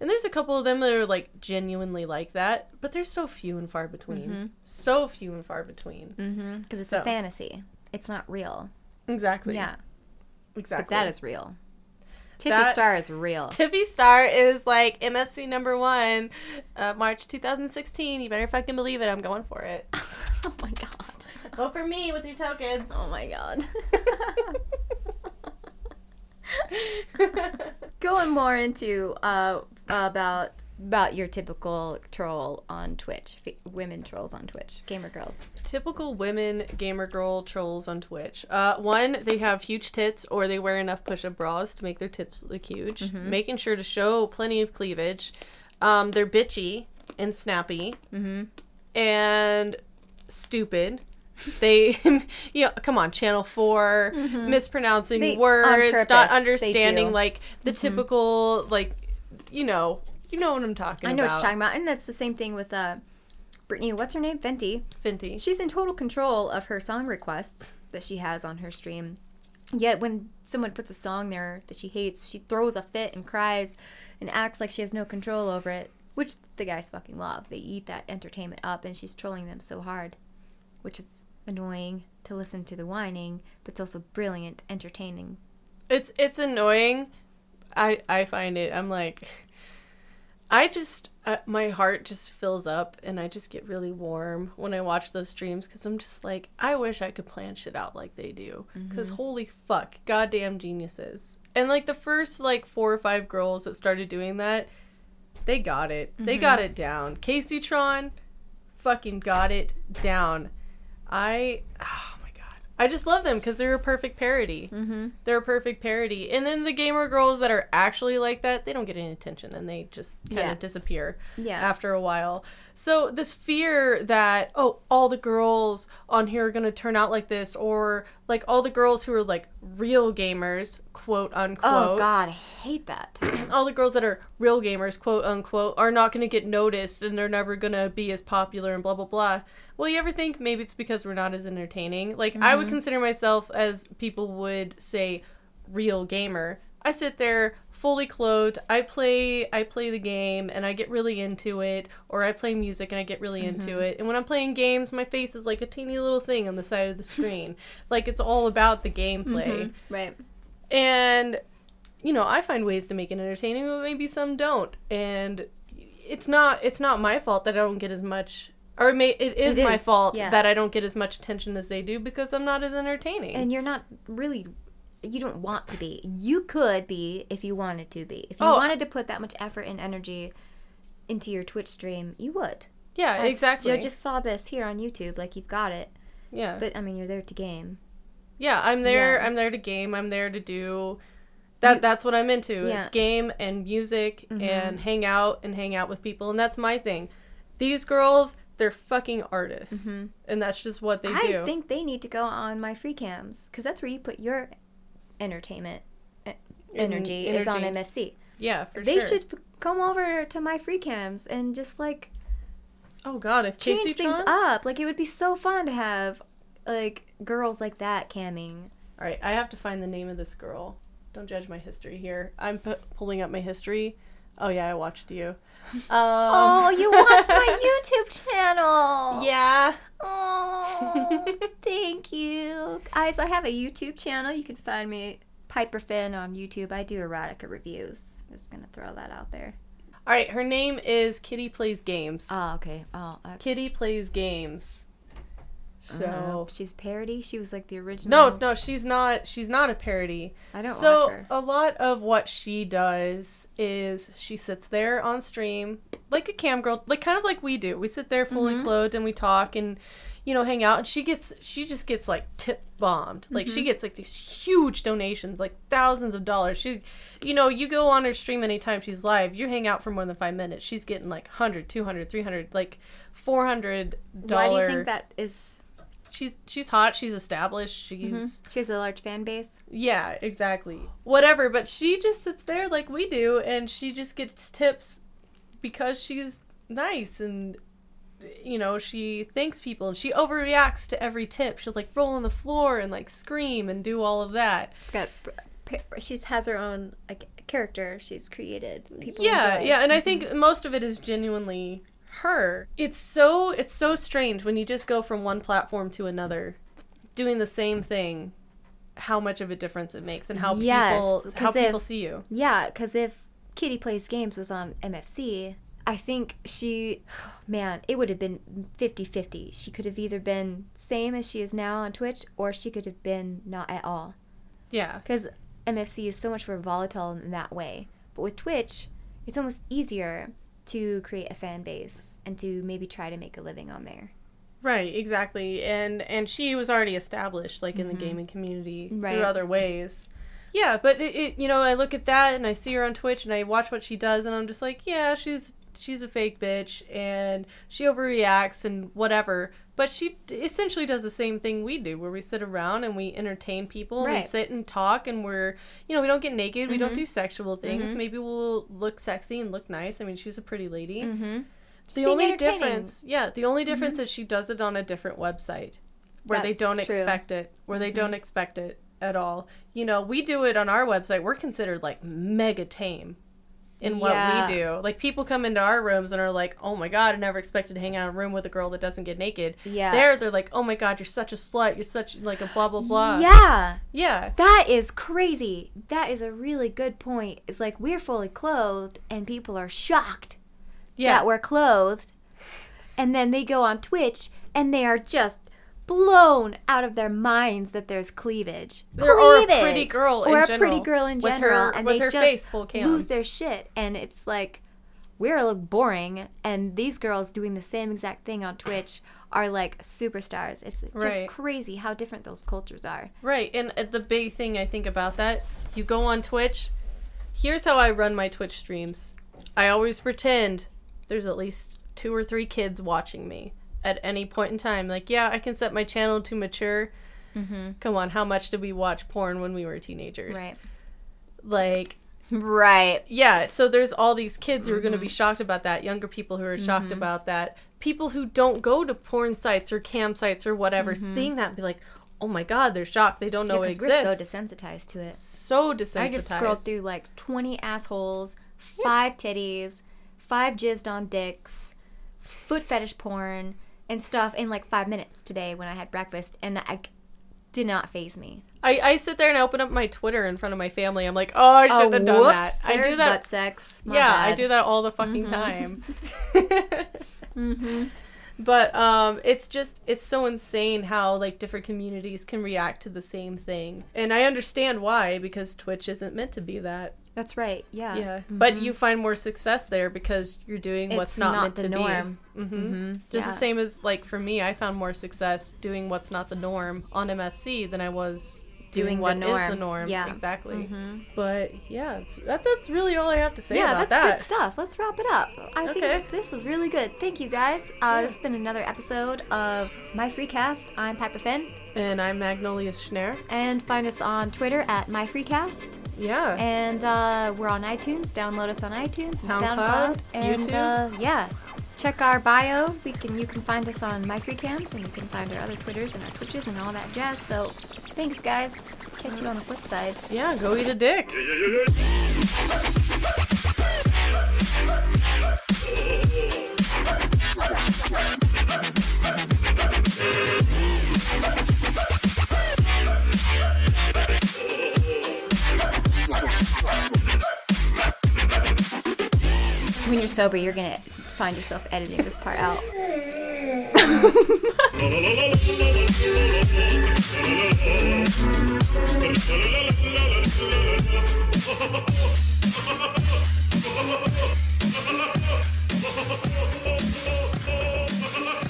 And there's a couple of them that are like genuinely like that, but they're so few and far between. Mm-hmm. So few and far between. Mm-hmm. Because it's So. a fantasy. It's not real. Exactly. Yeah, Exactly. but that is real. Tiffy That- Star is real. Tiffy Star is like MFC number one, uh, March 2016. You better fucking believe it. I'm going for it. [laughs] oh my god. [laughs] Vote for me with your tokens. Oh my god. [laughs] Going more into uh, about about your typical troll on Twitch, F- women trolls on Twitch, gamer girls. Typical women gamer girl trolls on Twitch. Uh, one, they have huge tits or they wear enough push-up bras to make their tits look huge, Mm-hmm. making sure to show plenty of cleavage. Um, they're bitchy and snappy Mm-hmm. and stupid. They, [laughs] you know, come on, Channel 4, mispronouncing Mm-hmm. They- words, purpose, not understanding like the typical, like, you know, you know what I'm talking about. I know about. what you're talking about, and that's the same thing with uh, Brittany. What's her name? Venti. Venti. She's in total control of her song requests that she has on her stream. Yet when someone puts a song there that she hates, she throws a fit and cries and acts like she has no control over it, which the guys fucking love. They eat that entertainment up, and she's trolling them so hard, which is annoying to listen to the whining, but it's also brilliant, entertaining. It's it's annoying. I I find it. I'm like, [laughs] I just uh, my heart just fills up and I just get really warm when I watch those streams because I'm just like, I wish I could plan shit out like they do. Because holy fuck, goddamn geniuses. And like the first like four or five girls that started doing that, they got it. They got it down. Kaceytron, fucking got it down. I oh my god. I just love them because they're a perfect parody. Mm-hmm. They're a perfect parody. And then the gamer girls that are actually like that, they don't get any attention and they just kind of Yeah. disappear Yeah. after a while. So this fear that oh, all the girls on here are going to turn out like this or like all the girls who are like real gamers, quote unquote. Oh God, I hate that. [clears throat] all the girls that are real gamers, quote unquote, are not going to get noticed and they're never going to be as popular and blah, blah, blah. Well, you ever think maybe it's because we're not as entertaining? Like, I would mm-hmm. consider myself, as people would say, real gamer. I sit there fully clothed. I play I play the game and I get really into it or I play music and I get really into mm-hmm. it. And when I'm playing games, my face is like a teeny little thing on the side of the screen. [laughs] like it's all about the gameplay. Mm-hmm. right. And you know, I find ways to make it entertaining, but maybe some don't. And it's not it's not my fault that I don't get as much or may, it is It my is, fault yeah. that I don't get as much attention as they do because I'm not as entertaining. And you're not really. You don't want to be. You could be if you wanted to be. If you Oh. wanted to put that much effort and energy into your Twitch stream, you would. yeah, exactly. I just saw this here on YouTube. Like you've got it, yeah. but I mean, you're there to game. Yeah, I'm there. Yeah. I'm there to game. I'm there to do that. You- that's what I'm into. Yeah. Mm-hmm. Game and music and hang out and hang out with people, and that's my thing. These girls, they're fucking artists, and that's just what they Mm-hmm. I think they need to go on my free cams because that's where you put your entertainment e- En- energy, is on. MFC. yeah, for sure. they sure. should come over to my free cams and just like Oh God, if change Casey things Tron- up. Like it would be so fun to have like girls like that camming. All right, I have to find the name of this girl. Don't judge my history here. I'm pu- pulling up my history. Oh yeah, I watched you. Um, oh, you watched my [laughs] YouTube channel. yeah. Oh, [laughs] thank you. Guys, I have a YouTube channel. You can find me Piper Finn on YouTube. I do erotica reviews. Just gonna throw that out there. All right, her name is Kitty Plays Games. Oh, okay. Oh, that's Kitty Plays Games. So Uh, she's parody. She was like the original. no, no, she's not. She's not a parody. I don't so a lot of what she does is she sits there on stream like a cam girl, like kind of like we do. We sit there fully Mm-hmm. clothed and we talk and you know hang out. And she gets she just gets like tip bombed. Like Mm-hmm. she gets like these huge donations, like thousands of dollars. She, you know, you go on her stream anytime she's live. You hang out for more than five minutes. She's getting like 100, 200, 300, like 400 dollars. Why do you think that is? She's she's hot. She's established. She's mm-hmm. She has a large fan base. yeah, exactly. Whatever, but she just sits there like we do and she just gets tips because she's nice and you know, she thanks people and she overreacts to every tip. She'll like roll on the floor and like scream and do all of that. She's got. She has her own like character. She's created. People. yeah, enjoy. yeah, and I mm-hmm. think most of it is genuinely her. It's so it's so strange when you just go from one platform to another doing the same thing. How much of a difference it makes and how Yes, people how if- people see you. Yeah, because if Kitty Plays Games was on MFC, I think she, [sighs] man, it would have been 50 50. She could have either been same as she is now on Twitch, or she could have been not at all. Yeah. Because MFC is so much more volatile in that way. But with Twitch, it's almost easier to create a fan base and to maybe try to make a living on there. Right, exactly. And and she was already established like in the gaming community Mm-hmm. Right. through other ways. Yeah, but it, it you know, I look at that and I see her on Twitch and I watch what she does and I'm just like, yeah, she's she's a fake bitch and she overreacts and whatever. But she essentially does the same thing we do where we sit around and we entertain people and we Mm-hmm. sit and talk and we're, you know, we don't get naked, we don't do sexual things. Maybe we'll look sexy and look nice. I mean, she's a pretty lady. Mm-hmm. The only. Mm-hmm. difference, yeah, the only difference is she does it on a different website where they don't true. Mm-hmm. expect it, where they don't expect it at all. You know, we do it on our website. We're considered like mega tame in what Yeah. we do. Like people come into our rooms and are like, "Oh my god, I never expected to hang out in a room with a girl that doesn't get naked." Yeah. There, they're like, "Oh my god, you're such a slut. You're such like a blah blah blah." Yeah. yeah, That is crazy. That is a really good point. It's like we're fully clothed and people are shocked yeah. that we're clothed. And then they go on Twitch and they are just blown out of their minds that there's cleavage. Or- or a pretty girl in or a general, pretty girl in with her- general, and with they her just face full cam. lose their shit. And it's like we're boring, and these girls doing the same exact thing on Twitch are like superstars. It's just Right. crazy how different those cultures are. Right, and uh, the big thing I think about that, you go on Twitch. Here's how I run my Twitch streams. I always pretend there's at least two or three kids watching me at any point in time. Like, yeah, I can set my channel to mature. Mm-hmm. Come on, how much did we watch porn when we were teenagers? Right. Like, Right. yeah, so there's all these kids who are going Mm-hmm. to be shocked about that, younger people who are shocked about that, people who don't go to porn sites or cam sites or whatever, seeing that and be like, oh my god, they're shocked. They don't know Yeah, it because we're so desensitized to it. so desensitized. I just scrolled through like 20 assholes, five titties, five jizzed on dicks, foot fetish porn, and stuff in like five minutes today when I had breakfast, and I did not phase me. I, I sit there and I open up my Twitter in front of my family. I'm like, oh, I Oh, shouldn't have done that. I do that. butt sex. My yeah, I do that all the fucking time. [laughs] [laughs] Mm-hmm. But um, it's just it's so insane how like different communities can react to the same thing, and I understand why because Twitch isn't meant to be that. That's right. Yeah. Yeah, but you find more success there because you're doing what's It's not, not meant the to norm. be. hmm Mm-hmm. Just yeah. the same as like for me, I found more success doing what's not the norm on MFC than I was doing, Doing the what is the norm. Yeah. exactly. Mhm. But yeah, it's, that, that's really all I have to say yeah, about that's good stuff. Let's wrap it up. I Okay. think this was really good. Thank you guys. Uh, This has been another episode of My Free Cast. I'm Piper Finn. And I'm Magnolia Schneer. And find us on Twitter at MyFreecast. Yeah. And uh, we're on iTunes. Download us on iTunes, and SoundCloud, and YouTube. Uh, yeah, check our bio. We can you can find us on MyFreecams, and you can find our other Twitters and our Twitches and all that jazz. So, thanks guys. Catch you on the flip side. yeah, go eat a dick. [laughs] When you're sober, you're gonna find yourself editing this part out.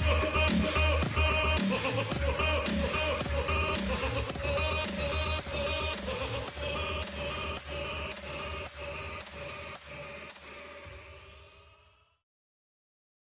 [laughs]